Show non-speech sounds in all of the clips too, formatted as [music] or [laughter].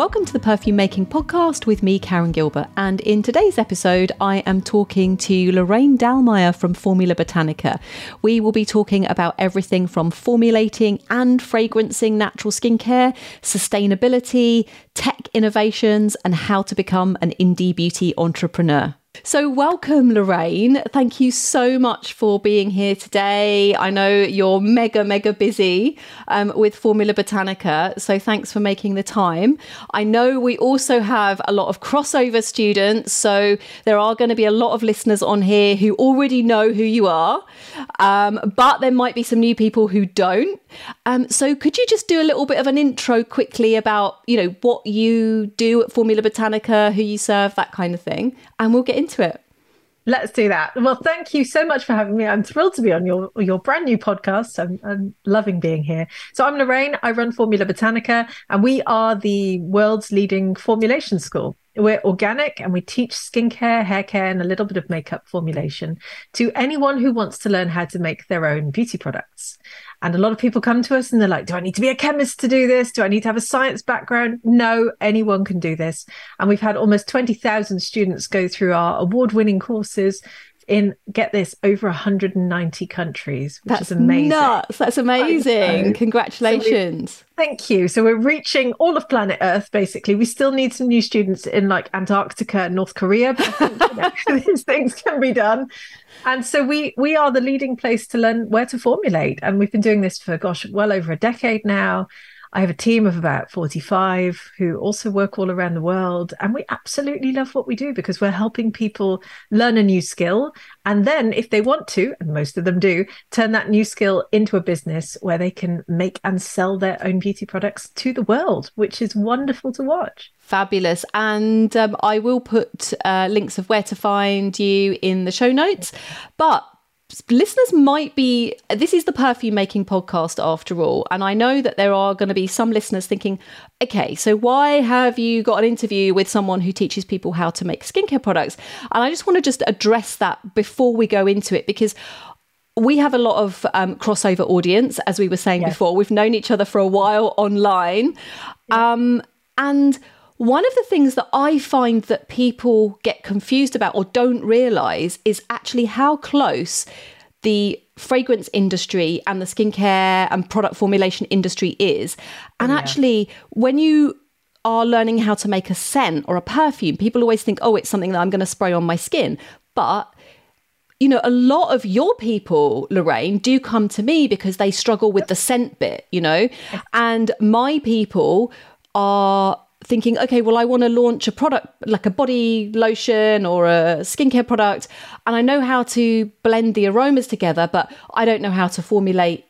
Welcome to the Perfume Making Podcast with me, Karen Gilbert. And in today's episode, I am talking to Lorraine Dallmeier from Formula Botanica. We will be talking about everything from formulating and fragrancing natural skincare, sustainability, tech innovations, and how to become an indie beauty entrepreneur. So, welcome, Lorraine. Thank you so much for being here today. I know you're mega, mega busy um, with Formula Botanica. So, thanks for making the time. I know we also have a lot of crossover students. So, there are going to be a lot of listeners on here who already know who you are, um, but there might be some new people who don't. Um, so, could you just do a little bit of an intro quickly about, you know, what you do at Formula Botanica, who you serve, that kind of thing? And we'll get into it. Let's do that. Well, thank you so much for having me. I'm thrilled to be on your your brand new podcast. I'm, I'm loving being here. So I'm Lorraine. I run Formula Botanica, and we are the world's leading formulation school. We're organic and we teach skincare, hair care, and a little bit of makeup formulation to anyone who wants to learn how to make their own beauty products. And a lot of people come to us and they're like, Do I need to be a chemist to do this? Do I need to have a science background? No, anyone can do this. And we've had almost 20,000 students go through our award winning courses in get this over 190 countries which That's is amazing nuts. That's amazing. Congratulations. So we, thank you. So we're reaching all of planet Earth basically. We still need some new students in like Antarctica and North Korea, but think, you know, [laughs] [laughs] these things can be done. And so we we are the leading place to learn where to formulate and we've been doing this for gosh well over a decade now. I have a team of about 45 who also work all around the world. And we absolutely love what we do because we're helping people learn a new skill. And then, if they want to, and most of them do, turn that new skill into a business where they can make and sell their own beauty products to the world, which is wonderful to watch. Fabulous. And um, I will put uh, links of where to find you in the show notes. But listeners might be this is the perfume making podcast after all and i know that there are going to be some listeners thinking okay so why have you got an interview with someone who teaches people how to make skincare products? And i just want to just address that before we go into it because we have a lot of um, crossover audience as we were saying yes. before. We've known each other for a while online. Um, and one of the things that I find that people get confused about or don't realize is actually how close the fragrance industry and the skincare and product formulation industry is. And oh, yeah. actually, when you are learning how to make a scent or a perfume, people always think, oh, it's something that I'm going to spray on my skin. But you know, a lot of your people, Lorraine, do come to me because they struggle with the scent bit, you know, and my people are thinking, okay, well, I want to launch a product like a body lotion or a skincare product, and I know how to blend the aromas together, but I don't know how to formulate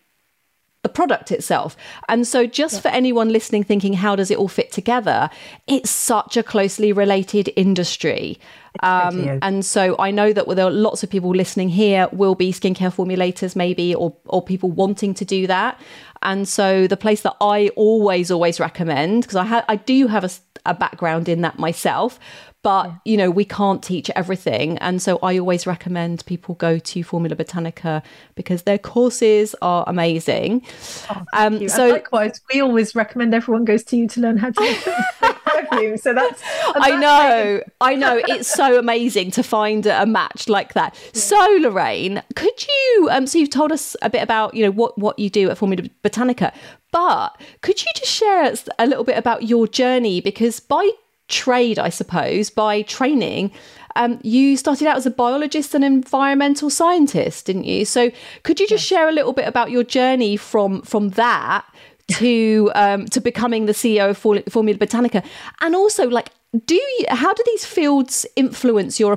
the product itself. And so, just yeah. for anyone listening thinking, how does it all fit together? It's such a closely related industry. Um, and so, I know that there are lots of people listening here will be skincare formulators, maybe, or, or people wanting to do that. And so the place that I always, always recommend, because I, ha- I do have a, a background in that myself, but yeah. you know we can't teach everything. And so i always recommend people go to formula botanica because their courses are amazing. Oh, um, so and likewise we always recommend everyone goes to you to learn how to perfume [laughs] so that's, [laughs] i know. i know. It's so amazing to find a match like that. [laughs] Yeah. so lorraine could you um so you've told us a bit about you know what what you do at formula botanica but could you just share a little bit about your journey? Because by trade, I suppose, by training, um, you started out as a biologist and environmental scientist, didn't you? So could you just share a little bit about your journey from from that to um, to becoming the CEO of Formula Botanica, and also like, do you, how do these fields influence your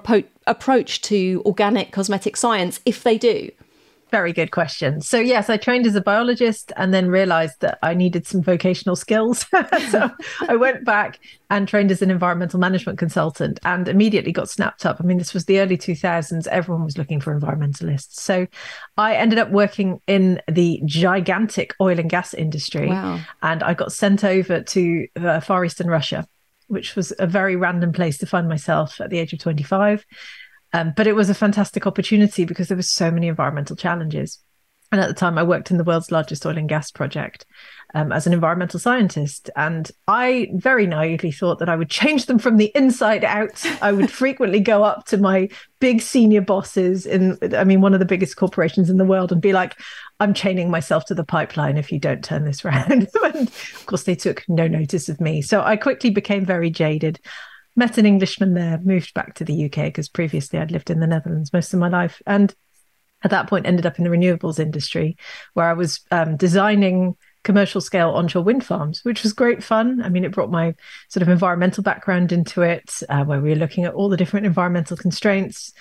approach to organic cosmetic science, if they do? Very good question. So, yes, I trained as a biologist and then realized that I needed some vocational skills. [laughs] so, I went back and trained as an environmental management consultant and immediately got snapped up. I mean, this was the early 2000s. Everyone was looking for environmentalists. So, I ended up working in the gigantic oil and gas industry. Wow. And I got sent over to uh, Far Eastern Russia, which was a very random place to find myself at the age of 25 um, but it was a fantastic opportunity because there were so many environmental challenges. And at the time, I worked in the world's largest oil and gas project. um, as an environmental scientist. And I very naively thought that I would change them from the inside out. I would [laughs] frequently go up to my big senior bosses in, I mean, one of the biggest corporations in the world and be like, I'm chaining myself to the pipeline if you don't turn this [laughs] around. and of course, they took no notice of me. So I quickly became very jaded. Met an Englishman there, moved back to the UK because previously I'd lived in the Netherlands most of my life. And at that point, ended up in the renewables industry where I was um, designing commercial scale onshore wind farms, which was great fun. I mean, it brought my sort of environmental background into it, uh, where we were looking at all the different environmental constraints.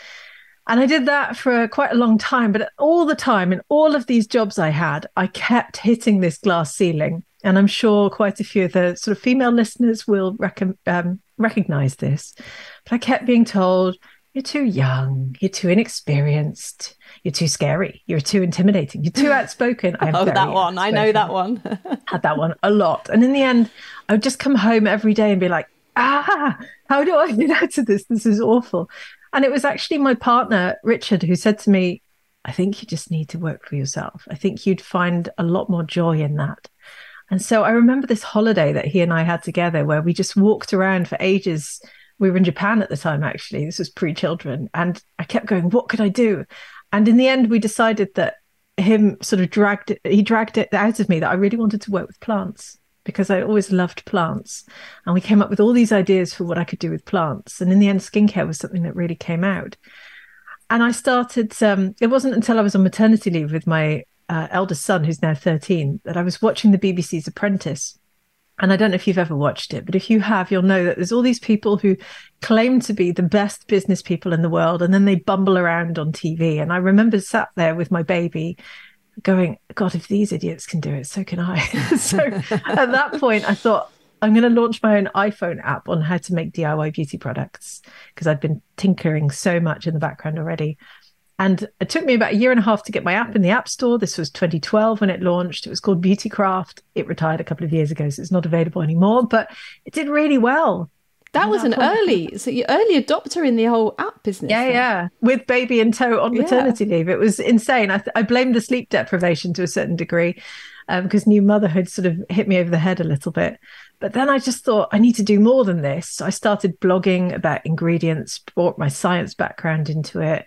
And I did that for quite a long time, but all the time in all of these jobs I had, I kept hitting this glass ceiling. And I'm sure quite a few of the sort of female listeners will rec- um, recognize this. But I kept being told, you're too young, you're too inexperienced, you're too scary, you're too intimidating, you're too [laughs] outspoken. I oh, that one. Outspoken. I know that one. [laughs] Had that one a lot. And in the end, I would just come home every day and be like, ah, how do I [laughs] get out of this? This is awful. And it was actually my partner, Richard, who said to me, I think you just need to work for yourself. I think you'd find a lot more joy in that. And so I remember this holiday that he and I had together where we just walked around for ages we were in Japan at the time, actually. This was pre children. And I kept going, what could I do? And in the end, we decided that him sort of dragged it, he dragged it out of me that I really wanted to work with plants because I always loved plants. And we came up with all these ideas for what I could do with plants. And in the end, skincare was something that really came out. And I started, um, it wasn't until I was on maternity leave with my uh, eldest son, who's now 13, that I was watching the BBC's Apprentice and I don't know if you've ever watched it, but if you have, you'll know that there's all these people who claim to be the best business people in the world, and then they bumble around on TV. And I remember sat there with my baby going, God, if these idiots can do it, so can I. [laughs] so at that point, I thought, I'm going to launch my own iPhone app on how to make DIY beauty products because I'd been tinkering so much in the background already. And it took me about a year and a half to get my app in the App Store. This was 2012 when it launched. It was called Beautycraft. It retired a couple of years ago, so it's not available anymore, but it did really well. That was an early, so you early adopter in the whole app business. Yeah, then. yeah, with baby in tow on maternity yeah. leave. It was insane. I, th- I blamed the sleep deprivation to a certain degree because um, new motherhood sort of hit me over the head a little bit. But then I just thought I need to do more than this. So I started blogging about ingredients, brought my science background into it,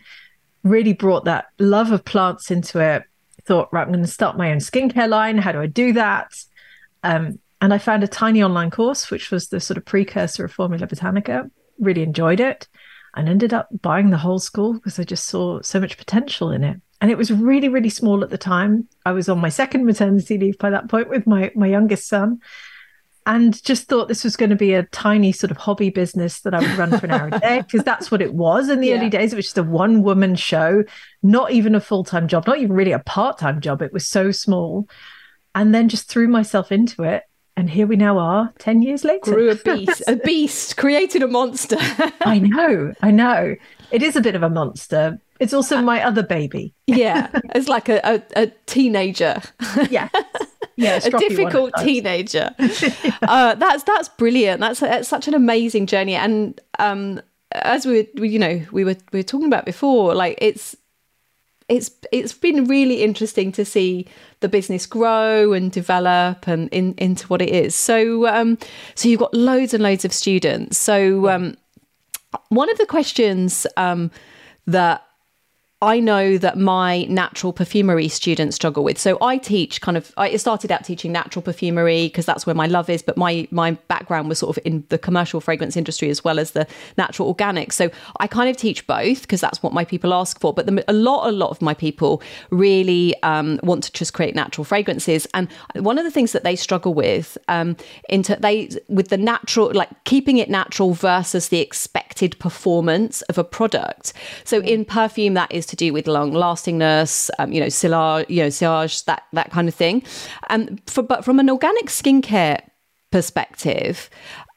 really brought that love of plants into it. Thought, right, I'm going to start my own skincare line. How do I do that? Um, and I found a tiny online course, which was the sort of precursor of Formula Botanica. Really enjoyed it and ended up buying the whole school because I just saw so much potential in it. And it was really, really small at the time. I was on my second maternity leave by that point with my, my youngest son and just thought this was going to be a tiny sort of hobby business that I would run for an hour a day because that's what it was in the yeah. early days. It was just a one woman show, not even a full time job, not even really a part time job. It was so small. And then just threw myself into it. And here we now are 10 years later. Grew a [laughs] beast, a beast, created a monster. [laughs] I know, I know. It is a bit of a monster. It's also uh, my other baby. yeah, it's like a, a, a teenager. [laughs] yeah yeah, [laughs] a difficult teenager. [laughs] uh, that's that's brilliant. That's, that's such an amazing journey. And um, as we, we, you know, we were we were talking about before, like it's it's it's been really interesting to see the business grow and develop and in, into what it is. So um, so you've got loads and loads of students. So um, one of the questions um, that I know that my natural perfumery students struggle with. So I teach kind of I started out teaching natural perfumery because that's where my love is, but my my background was sort of in the commercial fragrance industry as well as the natural organic. So I kind of teach both because that's what my people ask for. But the, a lot a lot of my people really um, want to just create natural fragrances, and one of the things that they struggle with um, into they with the natural like keeping it natural versus the expected performance of a product. So in perfume that is to do with long lastingness, um, you know, sillage, you know, sillage, that that kind of thing. Um, for, but from an organic skincare perspective,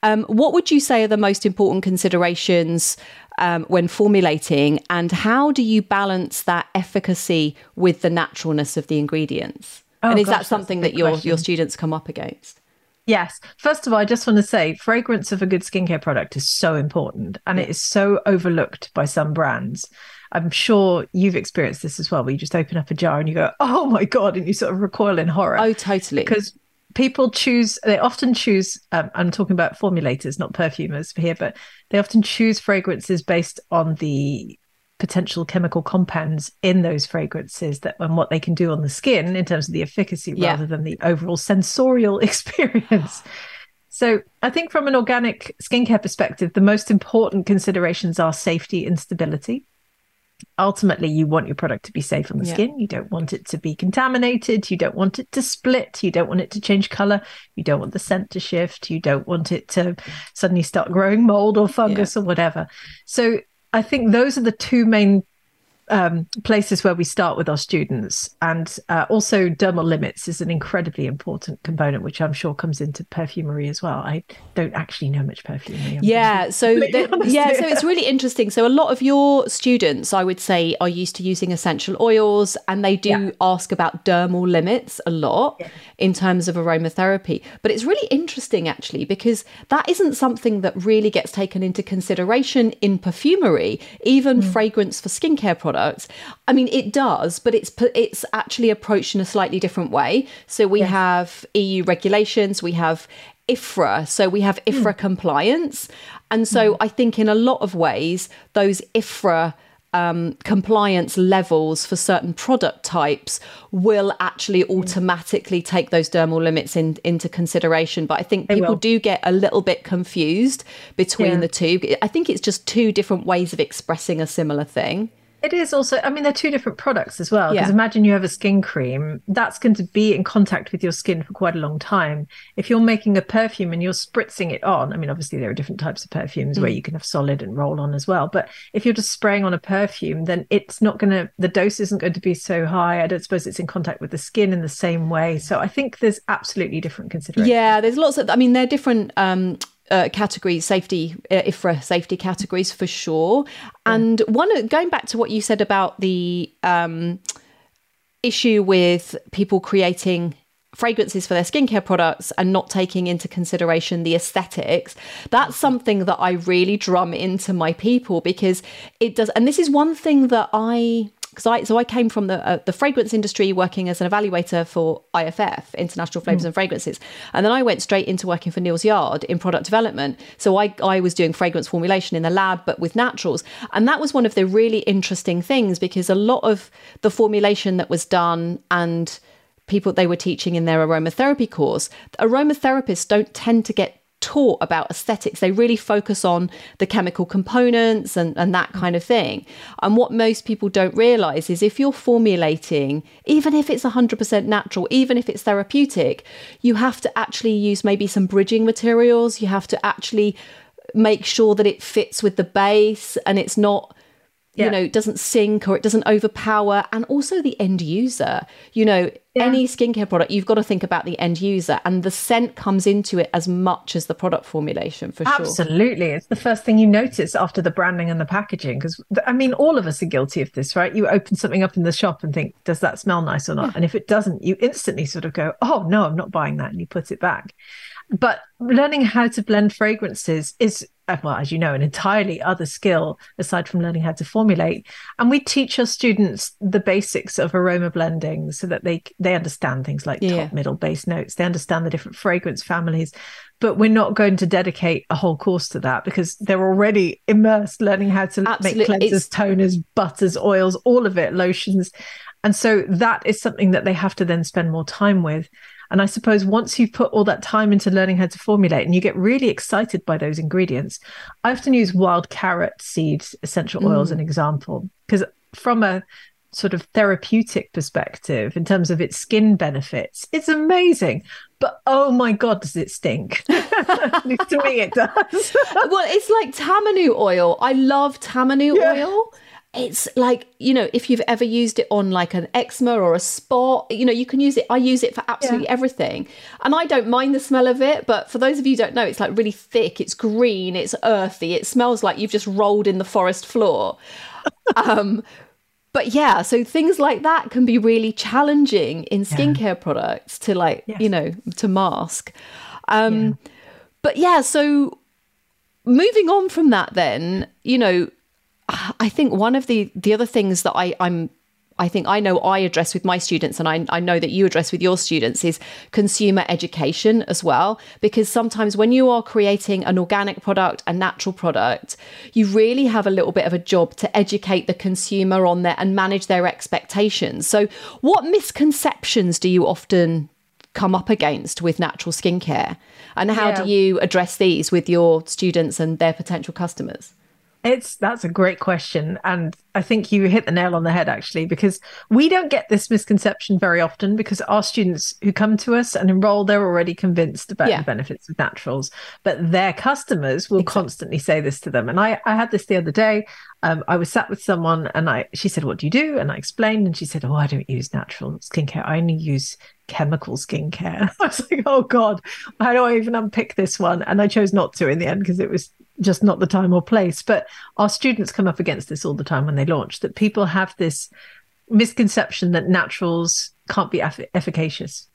um, what would you say are the most important considerations um, when formulating, and how do you balance that efficacy with the naturalness of the ingredients? Oh, and is gosh, that something that your question. your students come up against? Yes. First of all, I just want to say fragrance of a good skincare product is so important and it is so overlooked by some brands. I'm sure you've experienced this as well, where you just open up a jar and you go, oh my God, and you sort of recoil in horror. Oh, totally. Because people choose they often choose um, i'm talking about formulators not perfumers here but they often choose fragrances based on the potential chemical compounds in those fragrances that and what they can do on the skin in terms of the efficacy yeah. rather than the overall sensorial [laughs] experience so i think from an organic skincare perspective the most important considerations are safety and stability ultimately you want your product to be safe on the yeah. skin. You don't want it to be contaminated. You don't want it to split. You don't want it to change color. You don't want the scent to shift. You don't want it to suddenly start growing mold or fungus yeah. or whatever. So i think those are the two main um, places where we start with our students. And uh, also, dermal limits is an incredibly important component, which I'm sure comes into perfumery as well. I don't actually know much perfumery. [laughs] yeah, so the, yeah, so it's really interesting. So a lot of your students, I would say, are used to using essential oils, and they do yeah. ask about dermal limits a lot yeah. in terms of aromatherapy. But it's really interesting actually because that isn't something that really gets taken into consideration in perfumery, even mm. fragrance for skincare products products. I mean, it does, but it's it's actually approached in a slightly different way. So we yes. have EU regulations, we have IFRA, so we have IFRA mm. compliance, and so mm. I think in a lot of ways those IFRA um, compliance levels for certain product types will actually hmm. automatically take those dermal limits in, into consideration. But I think people do get a little bit confused between yeah. the two. I think it's just two different ways of expressing a similar thing. It is also, I mean, they're two different products as well. Because yeah. imagine you have a skin cream that's going to be in contact with your skin for quite a long time. If you're making a perfume and you're spritzing it on, I mean, obviously there are different types of perfumes mm. where you can have solid and roll on as well. But if you're just spraying on a perfume, then it's not going to, the dose isn't going to be so high. I don't suppose it's in contact with the skin in the same way. So I think there's absolutely different considerations. Yeah, there's lots of, I mean, they're different. Um, uh, categories, safety, uh, IFRA safety categories for sure. And one, going back to what you said about the um, issue with people creating fragrances for their skincare products and not taking into consideration the aesthetics that's something that i really drum into my people because it does and this is one thing that i because I so I came from the uh, the fragrance industry working as an evaluator for IFF International Flavors mm. and Fragrances, and then I went straight into working for Neal's Yard in product development. So I I was doing fragrance formulation in the lab, but with naturals, and that was one of the really interesting things because a lot of the formulation that was done and people they were teaching in their aromatherapy course, aromatherapists don't tend to get taught about aesthetics. They really focus on the chemical components and, and that kind of thing. And what most people don't realize is if you're formulating, even if it's 100% natural, even if it's therapeutic, you have to actually use maybe some bridging materials. You have to actually make sure that it fits with the base and it's not yeah. you know, it doesn't sink or it doesn't overpower. And also the end user. You know, yeah. any skincare product, you've got to think about the end user. And the scent comes into it as much as the product formulation for Absolutely. sure. Absolutely. It's the first thing you notice after the branding and the packaging. Because, I mean, all of us are guilty of this, right? You open something up in the shop and think, does that smell nice or not? Yeah. And if it doesn't, you instantly sort of go, oh, no, I'm not buying that. And you put it back. But learning how to blend fragrances is uh, well, as you know, an entirely other skill aside from learning how to formulate. And we teach our students the basics of aroma blending so that they they understand things like yeah. top, middle, base notes. They understand the different fragrance families. But we're not going to dedicate a whole course to that because they're already immersed learning how to Absolutely. make cleansers, it's... toners, butters, oils, all of it, lotions. And so that is something that they have to then spend more time with. And I suppose once you've put all that time into learning how to formulate and you get really excited by those ingredients, I often use wild carrot seeds essential oil mm. as an example, because from a sort of therapeutic perspective, in terms of its skin benefits, it's amazing. But oh my God, does it stink? [laughs] To me, it does. well, it's like tamanu oil. I love tamanu yeah. oil it's like you know if you've ever used it on like an eczema or a spot you know you can use it i use it for absolutely yeah. everything and i don't mind the smell of it but for those of you who don't know it's like really thick it's green it's earthy it smells like you've just rolled in the forest floor [laughs] um but yeah so things like that can be really challenging in skincare yeah. products to like yes. you know to mask um yeah. but yeah so moving on from that then you know I think one of the the other things that I I'm I think I know I address with my students, and I, I know that you address with your students, is consumer education as well. Because sometimes when you are creating an organic product, a natural product, you really have a little bit of a job to educate the consumer on there and manage their expectations. So, what misconceptions do you often come up against with natural skincare? And how yeah. do you address these with your students and their potential customers? It's that's a great question. And I think you hit the nail on the head actually, because we don't get this misconception very often because our students who come to us and enroll, they're already convinced about yeah. the benefits of naturals. But their customers will exactly. constantly say this to them. And I, I had this the other day. Um, I was sat with someone and I she said, What do you do? And I explained, and she said, Oh, I don't use natural skincare. I only use chemical skincare. [laughs] I was like, oh God, how do I even unpick this one? And I chose not to in the end because it was just not the time or place. But our students come up against this all the time when they launch that people have this misconception that naturals can't be eff- efficacious.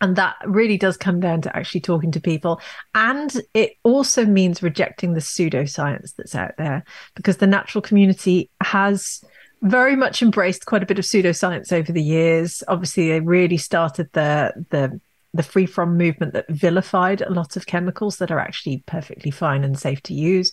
And that really does come down to actually talking to people. And it also means rejecting the pseudoscience that's out there because the natural community has very much embraced quite a bit of pseudoscience over the years. Obviously, they really started the the the free from movement that vilified a lot of chemicals that are actually perfectly fine and safe to use.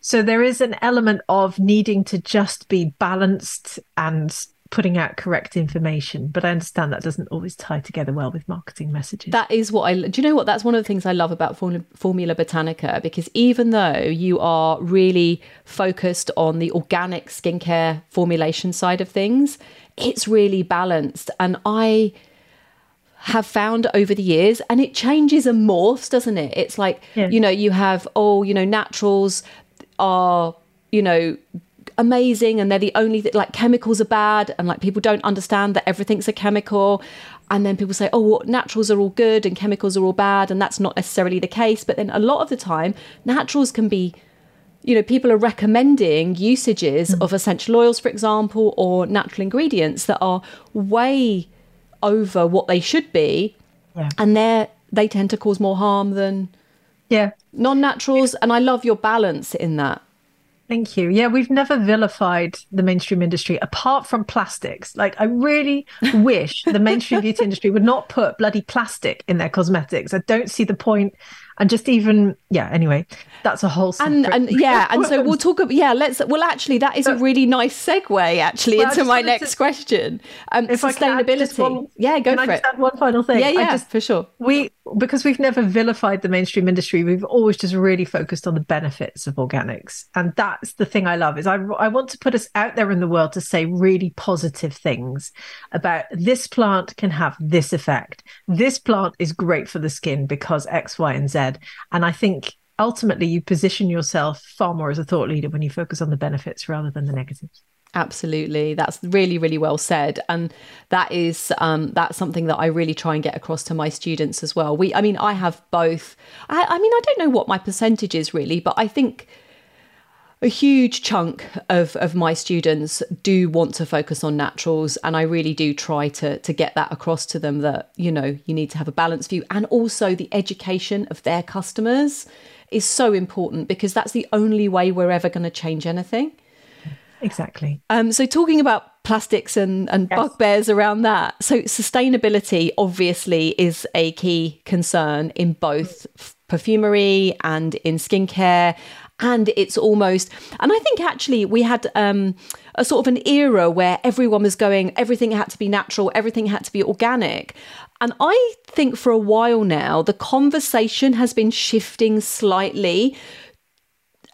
So there is an element of needing to just be balanced and putting out correct information. But I understand that doesn't always tie together well with marketing messages. That is what I do. You know what? That's one of the things I love about Formula Botanica because even though you are really focused on the organic skincare formulation side of things, it's really balanced. And I have found over the years and it changes and morphs doesn't it it's like yeah. you know you have oh you know naturals are you know amazing and they're the only th- like chemicals are bad and like people don't understand that everything's a chemical and then people say oh well, naturals are all good and chemicals are all bad and that's not necessarily the case but then a lot of the time naturals can be you know people are recommending usages mm. of essential oils for example or natural ingredients that are way over what they should be, yeah. and they they tend to cause more harm than yeah non-naturals. And I love your balance in that. Thank you. Yeah, we've never vilified the mainstream industry apart from plastics. Like, I really [laughs] wish the mainstream beauty industry would not put bloody plastic in their cosmetics. I don't see the point and just even yeah anyway that's a whole and and yeah [laughs] and so we'll talk about yeah let's well actually that is a really nice segue actually well, into my next to, question. Um if sustainability. one, yeah go for it. I it one final thing? Yeah yeah just, for sure. we because we've never vilified the mainstream industry we've always just really focused on the benefits of organics. And that's the thing i love is i, I want to put us out there in the world to say really positive things about this plant can have this effect. This plant is great for the skin because x y and z. And I think ultimately you position yourself far more as a thought leader when you focus on the benefits rather than the negatives. Absolutely, that's really, really well said, and that is um, that's something that I really try and get across to my students as well. We, I mean, I have both. I, I mean, I don't know what my percentage is really, but I think a huge chunk of, of my students do want to focus on naturals. And i really do try to, to get that across to them that you know you need to have a balanced view. And also the education of their customers is so important because that's the only way we're ever going to change anything exactly um, so talking about plastics and, and yes. bugbears around that so sustainability obviously is a key concern in both perfumery and in skincare and it's almost and i think actually we had um, a sort of an era where everyone was going everything had to be natural everything had to be organic and i think for a while now the conversation has been shifting slightly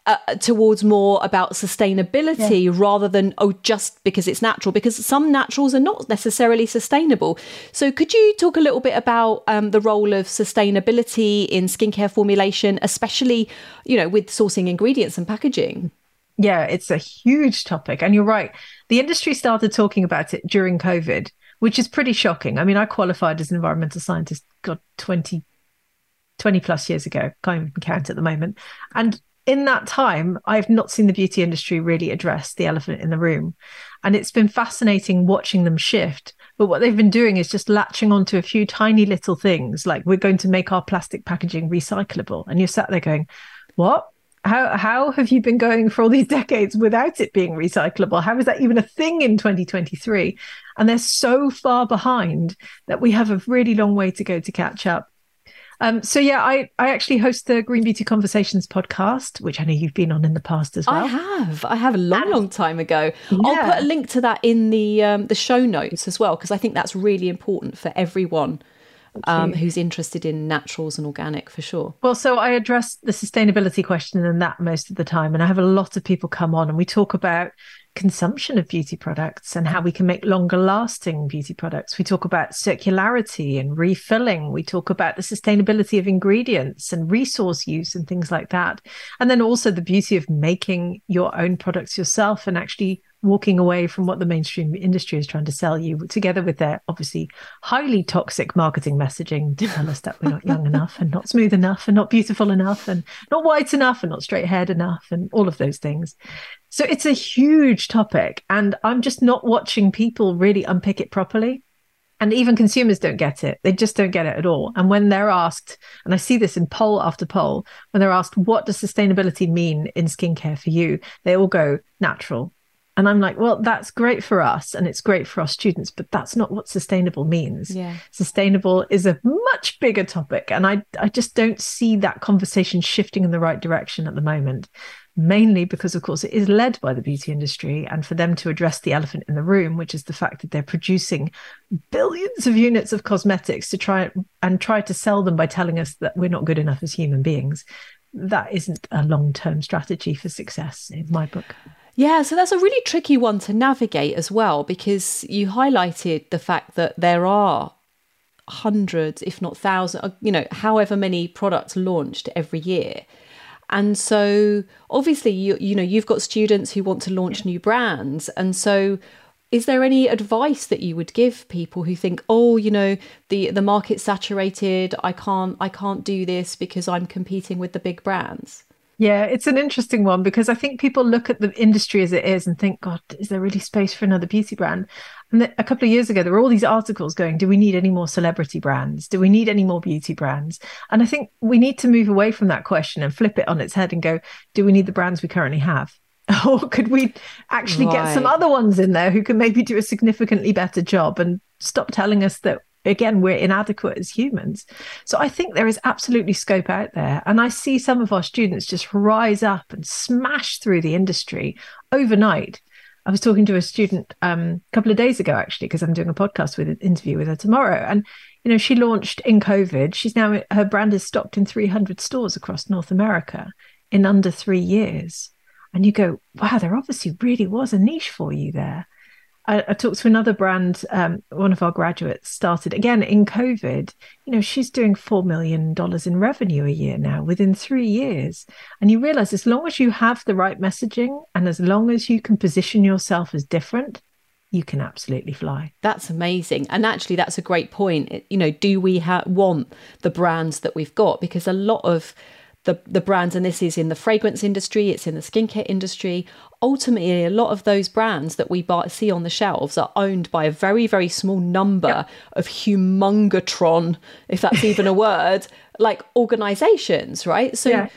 uh, towards more about sustainability yeah. rather than oh just because it's natural because some naturals are not necessarily sustainable. So could you talk a little bit about um, the role of sustainability in skincare formulation especially you know with sourcing ingredients and packaging? Yeah it's a huge topic. And you're right. The industry started talking about it during covid which is pretty shocking. I mean i qualified as an environmental scientist got 20 20 plus years ago can't even count at the moment. And in that time, I've not seen the beauty industry really address the elephant in the room. And it's been fascinating watching them shift. But what they've been doing is just latching onto a few tiny little things like we're going to make our plastic packaging recyclable. And you're sat there going, what? how how have you been going for all these [laughs] decades without it being recyclable? How is that even a thing in 2023? And they're so far behind that we have a really long way to go to catch up. Um, so yeah, I I actually host the Green Beauty Conversations podcast, which I know you've been on in the past as well. I have, I have a long, and, long time ago. Yeah. I'll put a link to that in the um, the show notes as well because I think that's really important for everyone um, who's interested in naturals and organic for sure. Well, so I address the sustainability question in that most of the time, and I have a lot of people come on and we talk about consumption of beauty products and how we can make longer lasting beauty products. We talk about circularity and refilling. We talk about the sustainability of ingredients and resource use and things like that. And then also the beauty of making your own products yourself and actually walking away from what the mainstream industry is trying to sell you, together with their obviously highly toxic marketing messaging to tell us that we're not young enough and not smooth enough and not beautiful enough and not white enough and not straight haired enough and all of those things. So it's a huge topic. And I'm just not watching people really unpick it properly. And even consumers don't get it. They just don't get it at all. And when they're asked, and I see this in poll after poll, when they're asked, what does sustainability mean in skincare for you? They all go natural, and I'm like, well, that's great for us and it's great for our students, but that's not what sustainable means. Yeah. Sustainable is a much bigger topic. And I, I just don't see that conversation shifting in the right direction at the moment, mainly because, of course, it is led by the beauty industry. And for them to address the elephant in the room, which is the fact that they're producing billions of units of cosmetics to try and try to sell them by telling us that we're not good enough as human beings, that isn't a long term strategy for success in my book. Yeah, so that's a really tricky one to navigate as well because you highlighted the fact that there are hundreds, if not thousands, uh, you know, however many products launched every year. And so obviously you you know, you've got students who want to launch new brands. And so is there any advice that you would give people who think oh you know the the market's saturated. I can't i can't do this because i'm competing with the big brands yeah, it's an interesting one because I think people look at the industry as it is and think, God, is there really space for another beauty brand? And a couple of years ago, there were all these articles going, do we need any more celebrity brands? Do we need any more beauty brands? And I think we need to move away from that question and flip it on its head and go, do we need the brands we currently have? [laughs] or could we actually right. get some other ones in there who can maybe do a significantly better job and stop telling us that again we're inadequate as humans. So i think there is absolutely scope out there. And i see some of our students just rise up and smash through the industry overnight. I was talking to a student um, a couple of days ago actually because i'm doing a podcast with an interview with her tomorrow. And you know she launched in covid. She's now her brand is stocked in 300 stores across north america in under three years. And you go wow there obviously really was a niche for you there I, I talked to another brand. Um, one of our graduates started again in COVID. You know, she's doing four million dollars in revenue a year now within three years. And you realize as long as you have the right messaging and as long as you can position yourself as different, you can absolutely fly. That's amazing. And actually, that's a great point. You know, do we ha- want the brands that we've got? Because a lot of the, the brands, and this is in the fragrance industry, it's in the skincare industry. Ultimately, a lot of those brands that we buy, see on the shelves are owned by a very, very small number yep. of humongatron, if that's even a [laughs] word, like organizations, right? So yeah.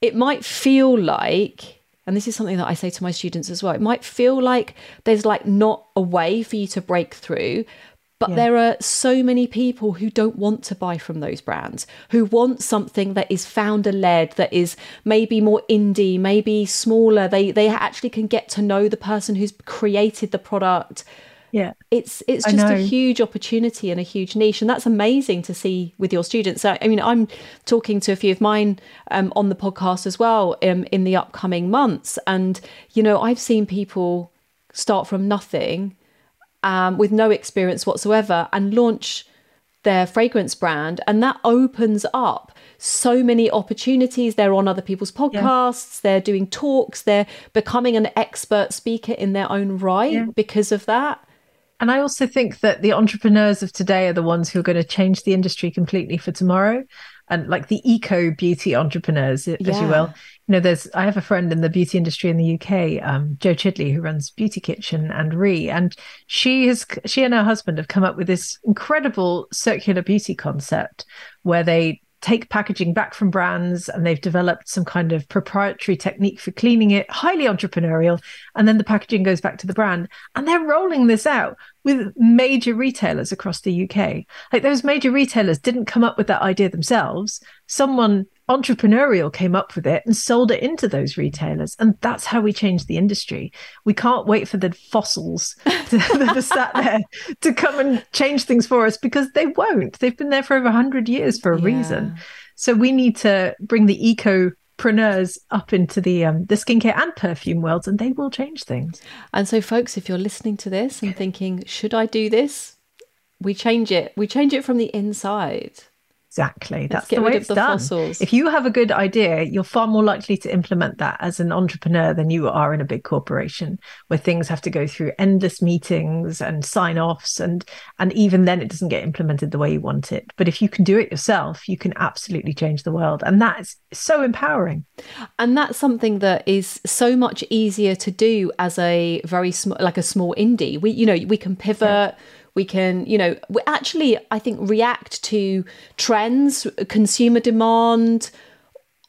it might feel like, and this is something that I say to my students as well, it might feel like there's like not a way for you to break through, but yeah. there are so many people who don't want to buy from those brands, who want something that is founder led, that is maybe more indie, maybe smaller. They they actually can get to know the person who's created the product. Yeah. It's it's just a huge opportunity and a huge niche. And that's amazing to see with your students. So, I mean, I'm talking to a few of mine um, on the podcast as well um, in the upcoming months. And, you know, I've seen people start from nothing um, with no experience whatsoever and launch their fragrance brand. And that opens up so many opportunities. They're on other people's podcasts, yeah. they're doing talks, they're becoming an expert speaker in their own right yeah. because of that. And I also think that the entrepreneurs of today are the ones who are going to change the industry completely for tomorrow. And like the eco beauty entrepreneurs, as yeah. you will you know, there's I have a friend in the beauty industry in the UK, um, Jo Chidley, who runs Beauty Kitchen and Re, and she has she and her husband have come up with this incredible circular beauty concept where they take packaging back from brands and they've developed some kind of proprietary technique for cleaning it, highly entrepreneurial. And then the packaging goes back to the brand. And they're rolling this out with major retailers across the UK. Like those major retailers didn't come up with that idea themselves. Someone entrepreneurial came up with it and sold it into those retailers. And that's how we changed the industry. We can't wait for the fossils to, [laughs] that are sat there to come and change things for us because they won't. They've been there for over 100 years for a yeah. reason. So we need to bring the ecopreneurs up into the um, the skincare and perfume worlds, and they will change things. And so, folks, if you're listening to this and thinking, "Should I do this?" We change it. We change it from the inside. Exactly. That's the way it's the done. Fossils. If you have a good idea, you're far more likely to implement that as an entrepreneur than you are in a big corporation where things have to go through endless meetings and sign-offs and and even then it doesn't get implemented the way you want it. But if you can do it yourself, you can absolutely change the world. And that's so empowering. And that's something that is so much easier to do as a very small like a small indie. We you know, we can pivot yeah we can you know we actually i think react to trends consumer demand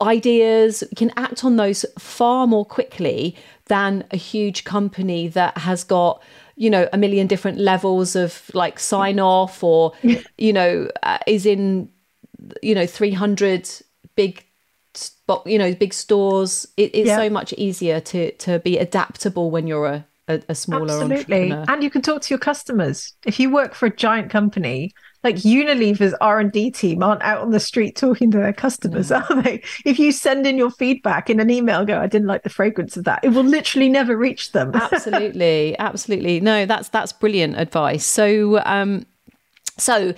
ideas we can act on those far more quickly than a huge company that has got you know a million different levels of like sign off or [laughs] you know uh, is in you know 300 big you know big stores it, it's yeah. so much easier to to be adaptable when you're a a, a smaller Absolutely. And you can talk to your customers. If you work for a giant company, like Unilever's R&D team aren't out on the street talking to their customers, no. are they? If you send in your feedback in an email, go, I didn't like the fragrance of that, it will literally never reach them. [laughs] absolutely. Absolutely. No, that's that's brilliant advice. So um so,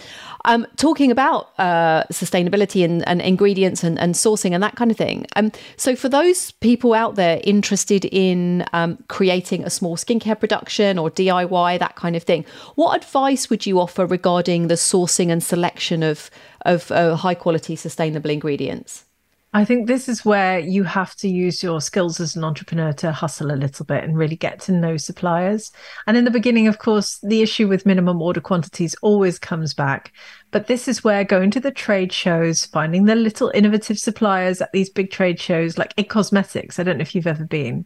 um, talking about uh, sustainability and, and ingredients and, and, sourcing and that kind of thing. Um, so, for those people out there interested in um, creating a small skincare production or DIY, that kind of thing, what advice would you offer regarding the sourcing and selection of, of uh, high quality sustainable ingredients? I think this is where you have to use your skills as an entrepreneur to hustle a little bit and really get to know suppliers. And in the beginning, of course, the issue with minimum order quantities always comes back. But this is where going to the trade shows, finding the little innovative suppliers at these big trade shows like in-cosmetics. I don't know if you've ever been.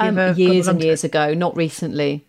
Um, years and years ago, not recently.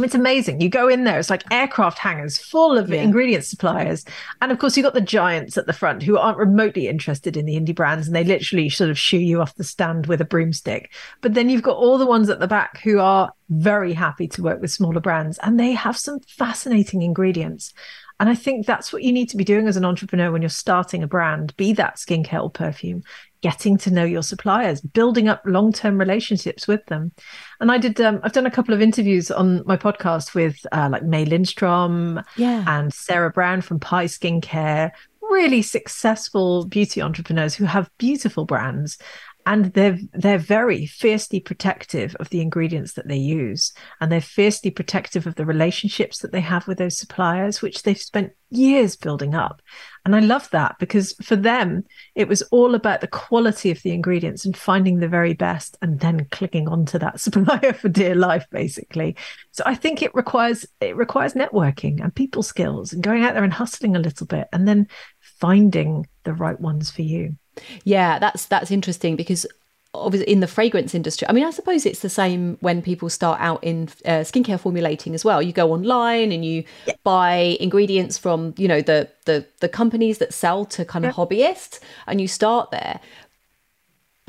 It's amazing. You go in there, it's like aircraft hangars full of yeah. ingredient suppliers. And of course, you've got the giants at the front who aren't remotely interested in the indie brands and they literally sort of shoo you off the stand with a broomstick. But then you've got all the ones at the back who are very happy to work with smaller brands and they have some fascinating ingredients. And I think that's what you need to be doing as an entrepreneur when you're starting a brand, be that skincare or perfume getting to know your suppliers, building up long term relationships with them. And I did, um, I've done a couple of interviews on my podcast with uh, like May Lindstrom yeah. and Sarah Brown from Pai Skincare, really successful beauty entrepreneurs who have beautiful brands and they're they're very fiercely protective of the ingredients that they use. And they're fiercely protective of the relationships that they have with those suppliers which they've spent years building up. And i love that because for them it was all about the quality of the ingredients and finding the very best and then clicking onto that [laughs] supplier for dear life basically. So i think it requires it requires networking and people skills and going out there and hustling a little bit and then finding the right ones for you yeah, that's that's interesting because obviously in the fragrance industry i mean i suppose it's the same when people start out in uh, skincare formulating as well you go online and you yeah. buy ingredients from you know the the the companies that sell to kind of yeah. hobbyists and you start there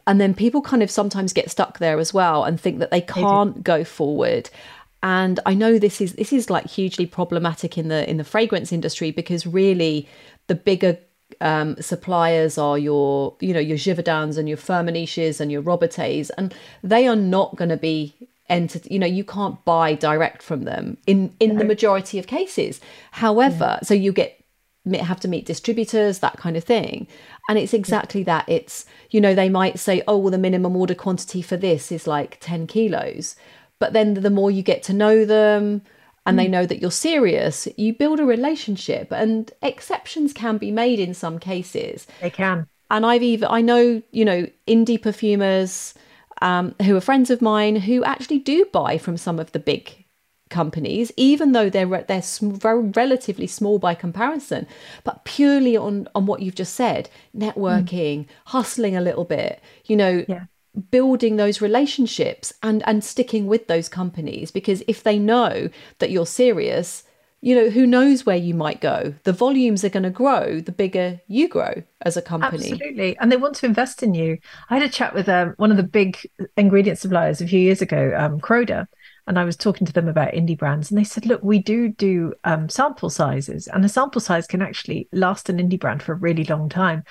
and then people kind of sometimes get stuck there as well and think that they can't they go forward and i know this is this is like hugely problematic in the in the fragrance industry because really the bigger um, suppliers are your, you know, your Givaudan's and your Firmenich and your Robertets, and they are not going to be entered. You know, you can't buy direct from them in in no. the majority of cases. However, yeah. so you get have to meet distributors, that kind of thing. And it's exactly that. It's, you know, they might say, oh, well, the minimum order quantity for this is like 10 kilos. But then the more you get to know them, and they mm. know that you're serious, you build a relationship. And exceptions can be made in some cases. They can. And I've even, I know, you know, indie perfumers um, who are friends of mine who actually do buy from some of the big companies, even though they're they're sm- very relatively small by comparison, but purely on on what you've just said, networking, mm. hustling a little bit, you know, yeah. Building those relationships and and sticking with those companies because if they know that you're serious, you know, who knows where you might go? The volumes are going to grow the bigger you grow as a company. Absolutely. And they want to invest in you. I had a chat with um, one of the big ingredient suppliers a few years ago, um, Croda, and I was talking to them about indie brands. And they said, look, we do do um, sample sizes, and a sample size can actually last an indie brand for a really long time.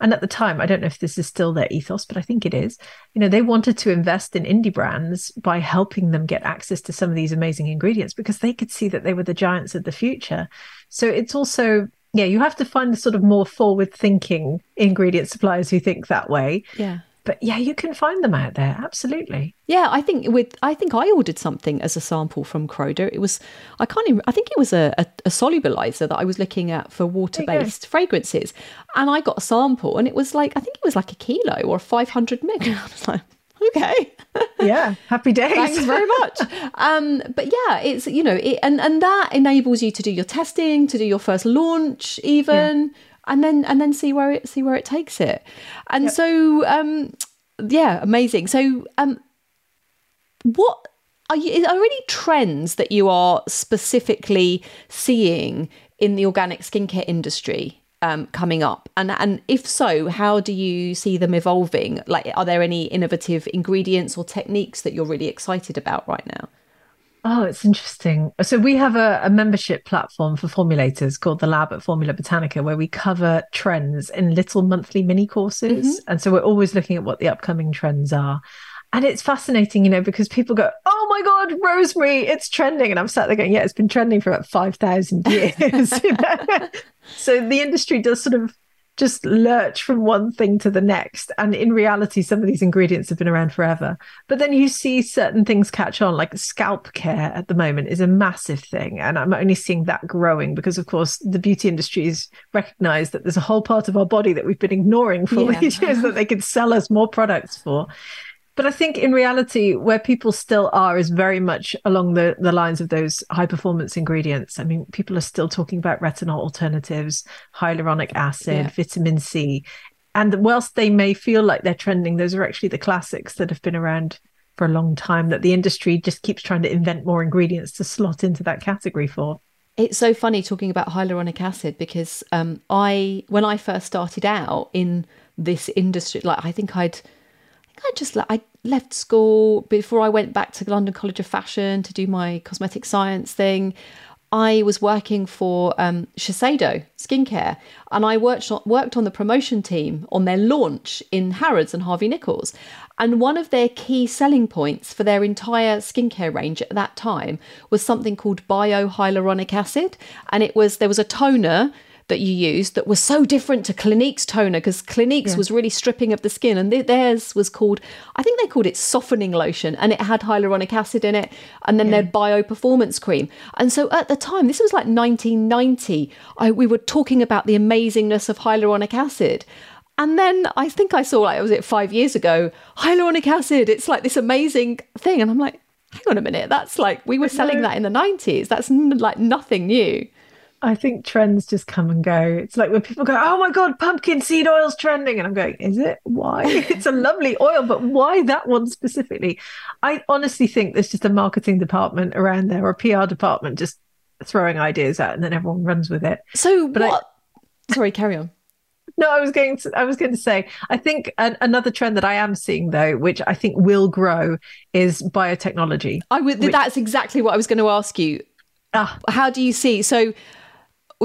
And at the time, I don't know if this is still their ethos, but I think it is. You know, they wanted to invest in indie brands by helping them get access to some of these amazing ingredients because they could see that they were the giants of the future. So it's also yeah, you have to find the sort of more forward thinking ingredient suppliers who think that way. Yeah but yeah, you can find them out there. Absolutely. Yeah, I think with I think I ordered something as a sample from Croda. It was I can't even I think it was a, a, a solubilizer that I was looking at for water based fragrances, and I got a sample, and it was like I think it was like a kilo or five hundred mg. [laughs] I was like, okay. yeah, happy [laughs] days. Thanks very much. Um, but yeah, it's you know, it, and and that enables you to do your testing, to do your first launch, even. Yeah and then and then see where it see where it takes it. And yep. so um yeah, amazing. So um what are you are any trends that you are specifically seeing in the organic skincare industry um, coming up? And and if so, how do you see them evolving? Like, are there any innovative ingredients or techniques that you're really excited about right now? Oh, it's interesting. So we have a, a, membership platform for formulators called the Lab at Formula Botanica, where we cover trends in little monthly mini courses. Mm-hmm. And so we're always looking at what the upcoming trends are. And it's fascinating, you know, because people go, "Oh my God, rosemary, it's trending," and I'm sat there going, "Yeah, it's been trending for about five thousand years." [laughs] [laughs] so the industry does sort of just lurch from one thing to the next. And in reality, some of these ingredients have been around forever. But then you see certain things catch on, like scalp care at the moment is a massive thing. And I'm only seeing that growing because, of course, the beauty industries recognize that there's a whole part of our body that we've been ignoring for yeah. years that they could sell us more products for. But I think in reality, where people still are is very much along the, the lines of those high performance ingredients. I mean, people are still talking about retinol alternatives, hyaluronic acid, yeah. vitamin C. And whilst they may feel like they're trending, those are actually the classics that have been around for a long time that the industry just keeps trying to invent more ingredients to slot into that category for. It's so funny talking about hyaluronic acid because um, I, when I first started out in this industry, like I think I'd I just I left school before I went back to London College of Fashion to do my cosmetic science thing. I was working for um, Shiseido skincare, and I worked on, worked on the promotion team on their launch in Harrods and Harvey Nichols. And one of their key selling points for their entire skincare range at that time was something called biohyaluronic acid, and it was there was a toner that you used that was so different to Clinique's toner because Clinique's yeah. was really stripping of the skin and th- theirs was called, I think they called it softening lotion and it had hyaluronic acid in it and then yeah. their bio performance cream. And so at the time, this was like 1990, I, we were talking about the amazingness of hyaluronic acid. And then I think I saw, like, was it five years ago, hyaluronic acid, it's like this amazing thing. And I'm like, hang on a minute, that's like, we were selling that in the 90s. That's n- like nothing new. I think trends just come and go. It's like when people go, "Oh my god, pumpkin seed oil's trending," and I'm going, "Is it? Why? [laughs] it's a lovely oil, but why that one specifically?" I honestly think there's just a marketing department around there or a PR department just throwing ideas out, and then everyone runs with it. So, but what? I... Sorry, carry on. [laughs] No, I was going to. I was going to say. I think an, another trend that I am seeing, though, which I think will grow, is biotechnology. I would. Which... That's exactly what I was going to ask you. Ah. How do you see? So,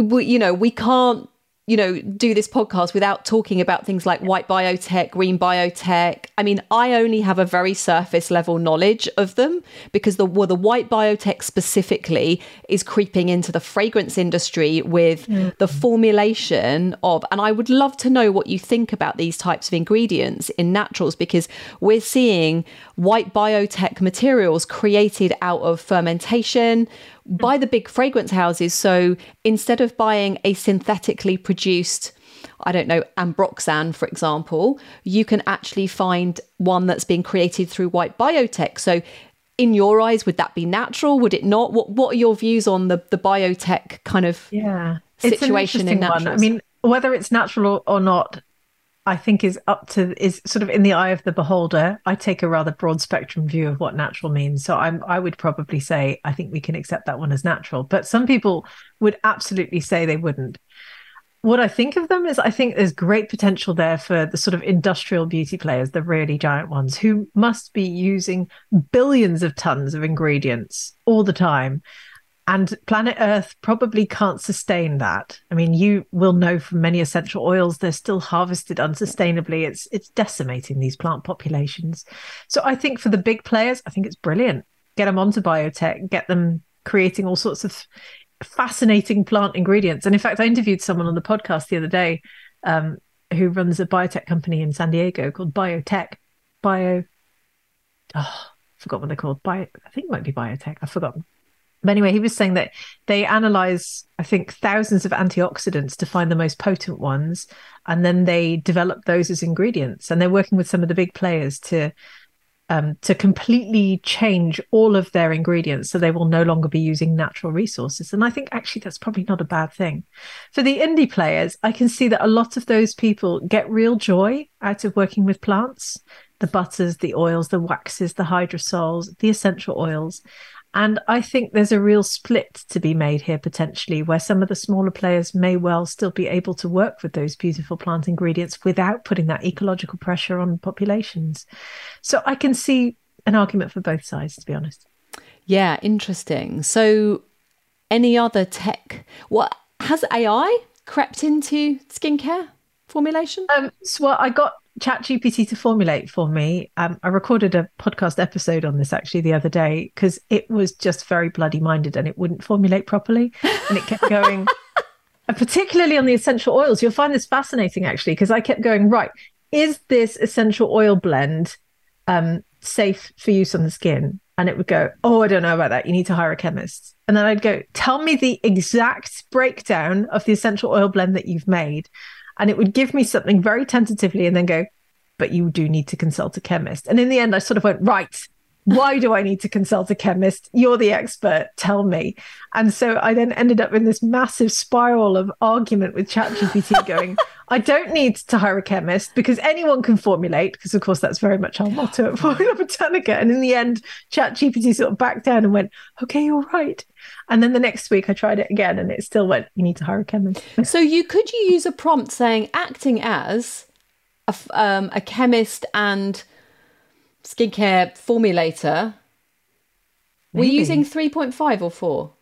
we, you know, we can't you know, do this podcast without talking about things like white biotech, green biotech. I mean, I only have a very surface level knowledge of them because the well, the white biotech specifically is creeping into the fragrance industry with mm. the formulation of and I would love to know what you think about these types of ingredients in naturals because we're seeing white biotech materials created out of fermentation by the big fragrance houses. So instead of buying a synthetically produced, I don't know, ambroxan, for example, you can actually find one that's been created through white biotech. So in your eyes, would that be natural? Would it not? What What are your views on the the biotech kind of yeah situation in natural? I mean, whether it's natural or, or not, I think is up to is sort of in the eye of the beholder. I take a rather broad spectrum view of what natural means. So I'm I would probably say I think we can accept that one as natural. But some people would absolutely say they wouldn't. What I think of them is I think there's great potential there for the sort of industrial beauty players, the really giant ones, who must be using billions of tons of ingredients all the time and planet Earth probably can't sustain that. I mean, you will know from many essential oils they're still harvested unsustainably. It's it's decimating these plant populations. So I think for the big players, I think it's brilliant. Get them onto biotech, get them creating all sorts of fascinating plant ingredients. And in fact, I interviewed someone on the podcast the other day um, who runs a biotech company in San Diego called Biotech Bio. Oh, forgot what they're called. Bio, I think it might be Biotech. I've forgotten but anyway, he was saying that they analyze, I think, thousands of antioxidants to find the most potent ones, and then they develop those as ingredients. And they're working with some of the big players to um, to completely change all of their ingredients so they will no longer be using natural resources. And I think actually that's probably not a bad thing. For the indie players, I can see that a lot of those people get real joy out of working with plants the butters, the oils, the waxes, the hydrosols, the essential oils. And I think there's a real split to be made here potentially, where some of the smaller players may well still be able to work with those beautiful plant ingredients without putting that ecological pressure on populations. So I can see an argument for both sides, to be honest. Yeah, interesting. So, any other tech? What has AI crept into skincare formulation? Um, so well, I got ChatGPT to formulate for me. Um, I recorded a podcast episode on this actually the other day because it was just very bloody minded and it wouldn't formulate properly, and it kept going. [laughs] and particularly on the essential oils, you'll find this fascinating actually because I kept going right. Is this essential oil blend um, safe for use on the skin? And it would go, oh, I don't know about that. You need to hire a chemist. And then I'd go, tell me the exact breakdown of the essential oil blend that you've made and it would give me something very tentatively and then go, but you do need to consult a chemist. And in the end, I sort of went, right, why do I need to consult a chemist? You're the expert. Tell me. And so I then ended up in this massive spiral of argument with ChatGPT [laughs] going, I don't need to hire a chemist because anyone can formulate, because of course that's very much our motto at [laughs] Formula Botanica. And in the end, ChatGPT sort of backed down and went, okay, you're right. And then the next week I tried it again and it still went, you need to hire a chemist. [laughs] so you could you use a prompt saying acting as a, um, a chemist and skincare formulator. Maybe. We're using 3.5 or 4?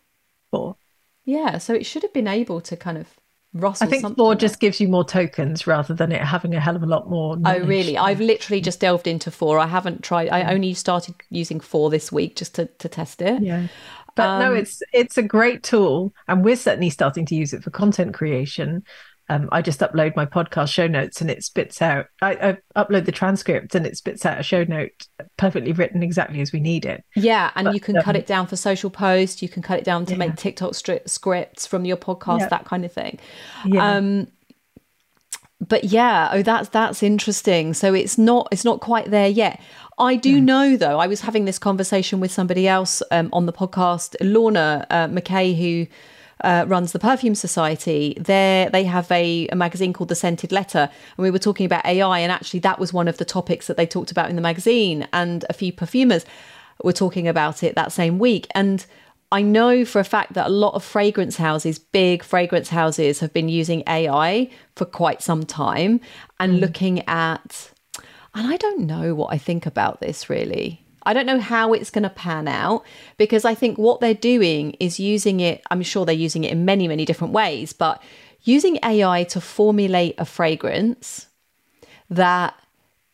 4. Yeah, so it should have been able to kind of rustle I think 4 just gives you more tokens rather than it having a hell of a lot more. Knowledge. Oh, really? I've literally just delved into 4. I haven't tried, I only started using 4 this week just to, to test it. Yeah. But um, no, it's it's a great tool, and we're certainly starting to use it for content creation. Um, I just upload my podcast show notes and it spits out. I, I, upload the transcript and it spits out a show note perfectly written exactly as we need it. Yeah, and but, you can um, cut it down for social posts. You can cut it down to yeah. make TikTok stri- scripts from your podcast, yeah. that kind of thing. Yeah. Um, but yeah, oh, that's that's interesting. So it's not it's not quite there yet. I do know, though, I was having this conversation with somebody else um, on the podcast, Lorna uh, McKay, who uh, runs the Perfume Society. There, they have a, a, magazine called The Scented Letter, and we were talking about AI, and actually, that was one of the topics that they talked about in the magazine, and a few perfumers were talking about it that same week. And I know for a fact that a lot of fragrance houses, big fragrance houses, have been using AI for quite some time and mm. looking at and I don't know what I think about this really. I don't know how it's going to pan out because I think what they're doing is using it. I'm sure they're using it in many, many different ways, but using AI to formulate a fragrance that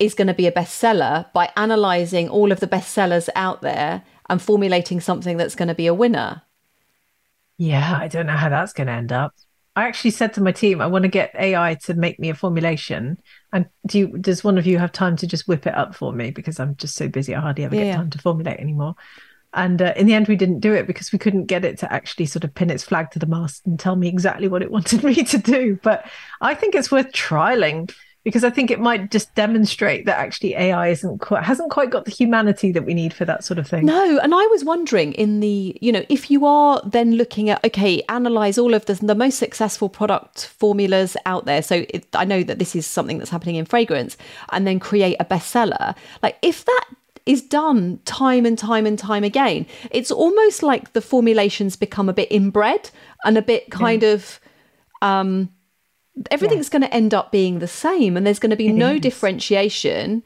is going to be a bestseller by analyzing all of the bestsellers out there and formulating something that's going to be a winner. Yeah, I don't know how that's going to end up. I actually said to my team, I want to get AI to make me a formulation. And do you, does one of you have time to just whip it up for me? Because I'm just so busy, I hardly ever yeah, get time to formulate anymore. And uh, in the end, we didn't do it because we couldn't get it to actually sort of pin its flag to the mast and tell me exactly what it [laughs] wanted me to do. But I think it's worth trialing because I think it might just demonstrate that actually AI isn't quite, hasn't quite got the humanity that we need for that sort of thing. No, and I was wondering in the you know if you are then looking at okay, analyze all of the the most successful product formulas out there. So it, I know that this is something that's happening in fragrance, and then create a bestseller. Like if that is done time and time and time again. It's almost like the formulations become a bit inbred and a bit kind yeah. of um, everything's going to end up being the same and there's going to be it no is. differentiation.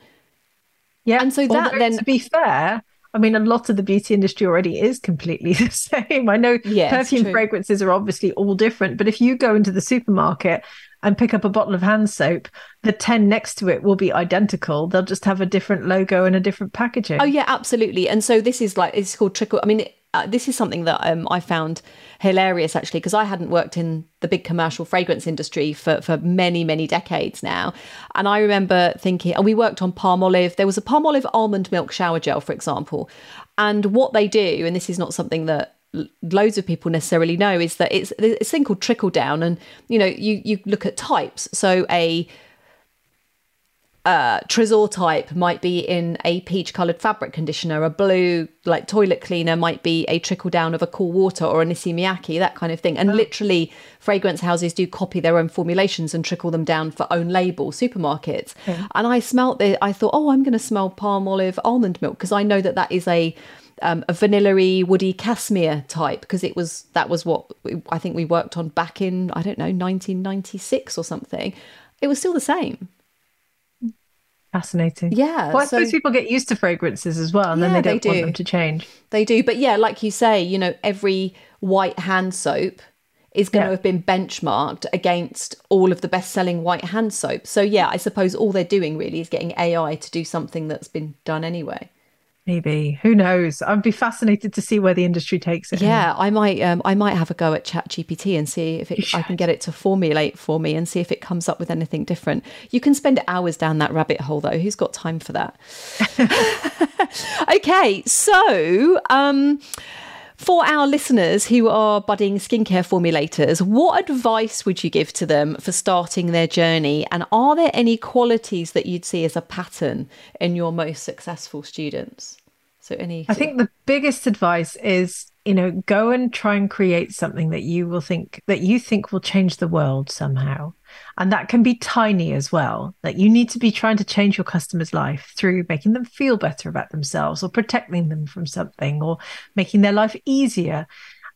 Yeah. And so that then to be fair, I mean, a lot of the beauty industry already is completely [laughs] the same. I know yes, perfume fragrances are obviously all different, but if you go into the supermarket and pick up a bottle of hand soap, the 10 next to it will be identical. They'll just have a different logo and a different packaging. Oh, yeah, absolutely. And so this is like, it's called trickle. I mean, uh, this is something that um, I found hilarious actually, because I hadn't worked in the big commercial fragrance industry for, for many, many decades now. And I remember thinking, and we worked on Palmolive. There was a Palmolive almond milk shower gel, for example. And what they do, and this is not something that loads of people necessarily know is that it's, it's a thing called trickle down and you know you you look at types so a uh, Tresor type might be in a peach coloured fabric conditioner. A blue, like toilet cleaner, might be a trickle down of a cool water or an Issey Miyake, that kind of thing. And oh. literally, fragrance houses do copy their own formulations and trickle them down for own label supermarkets. And I smelt it. I thought, oh, I'm going to smell Palmolive almond milk because I know that that is a um, a vanilla woody cashmere type because it was that was what I think we worked on back in I don't know 1996 or something. It was still the same. Fascinating. Yeah. Well, I so, suppose people get used to fragrances as well, and yeah, then they don't they want them to change. They do, but yeah, like you say, you know, every white hand soap is going yeah. to have been benchmarked against all of the best-selling white hand soap. So yeah, I suppose all they're doing really is getting AI to do something that's been done anyway. Maybe who knows? I'd be fascinated to see where the industry takes it. Yeah, I might. Um, I might have a go at Chat GPT and see if it, I can get it to formulate for me and see if it comes up with anything different. You can spend hours down that rabbit hole, though. Who's got time for that? [laughs] [laughs] okay, so. Um, for our listeners who are budding skincare formulators, what advice would you give to them for starting their journey? And are there any qualities that you'd see as a pattern in your most successful students? So, any. I think the biggest advice is you know go and try and create something that you will think that you think will change the world somehow and that can be tiny as well. That you need to be trying to change your customer's life through making them feel better about themselves or protecting them from something or making their life easier.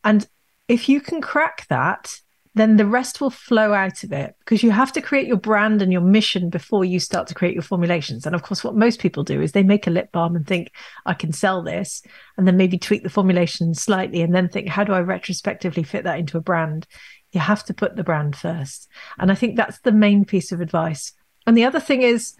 And if you can crack that, then the rest will flow out of it because you have to create your brand and your mission before you start to create your formulations. And of course, what most people do is they make a lip balm and think, I can sell this, and then maybe tweak the formulation slightly and then think, how do I retrospectively fit that into a brand? You have to put the brand first. And I think that's the main piece of advice. And the other thing is,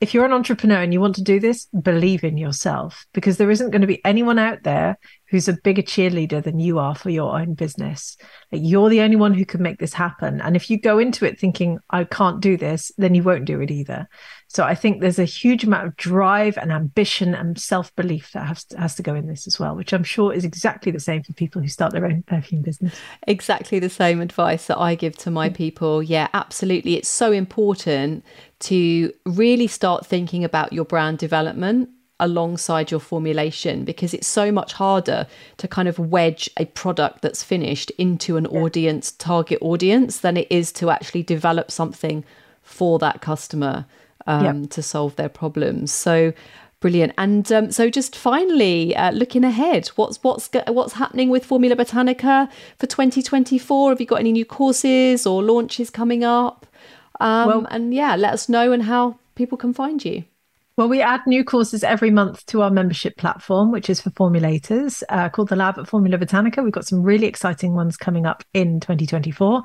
if you're an entrepreneur and you want to do this, believe in yourself because there isn't going to be anyone out there who's a bigger cheerleader than you are for your own business. Like you're the only one who can make this happen. And if you go into it thinking, I can't do this, then you won't do it either. So I think there's a huge amount of drive and ambition and self belief that has to, has to go in this as well, which I'm sure is exactly the same for people who start their own perfume business. Exactly the same advice that I give to my mm. people. Yeah, absolutely. It's so important to really start thinking about your brand development alongside your formulation because it's so much harder to kind of wedge a product that's finished into an yeah. audience target audience than it is to actually develop something for that customer um, to solve their problems. So brilliant. And um, so just finally uh, looking ahead what's what's what's happening with formula botanica for 2024 have you got any new courses or launches coming up um, well, and yeah let us know and how people can find you well, we add new courses every month to our membership platform, which is for formulators, uh, called the Lab at Formula Botanica. We've got some really exciting ones coming up in 2024.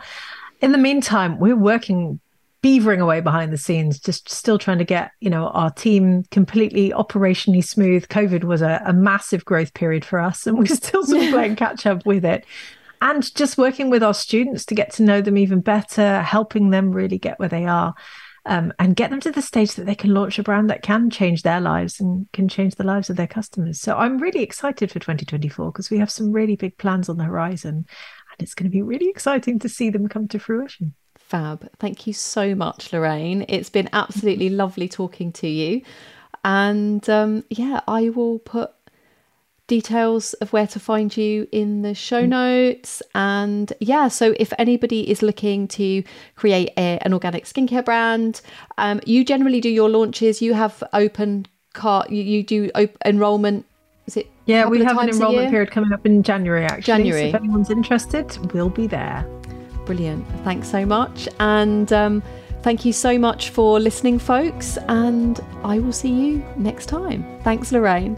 In the meantime, we're working beavering away behind the scenes, just still trying to get, you know, our team completely operationally smooth. COVID was a, a massive growth period for us, and we're still sort of [laughs] playing catch up with it. And just working with our students to get to know them even better, helping them really get where they are um, and get them to the stage that they can launch a brand that can change their lives and can change the lives of their customers. So I'm really excited for 2024 because we have some really big plans on the horizon and it's going to be really exciting to see them come to fruition. Fab. Thank you so much, Lorraine. It's been absolutely lovely talking to you. And um, yeah, I will put details of where to find you in the show notes. And yeah, so if anybody is looking to create a, an organic skincare brand, um, you generally do your launches, you have open cart, you, you do op- enrollment. Is it? Yeah, we have an enrollment period coming up in January actually. January. So if anyone's interested, we'll be there. Brilliant. Thanks so much. And um, thank you so much for listening, folks. And I will see you next time. Thanks, Lorraine.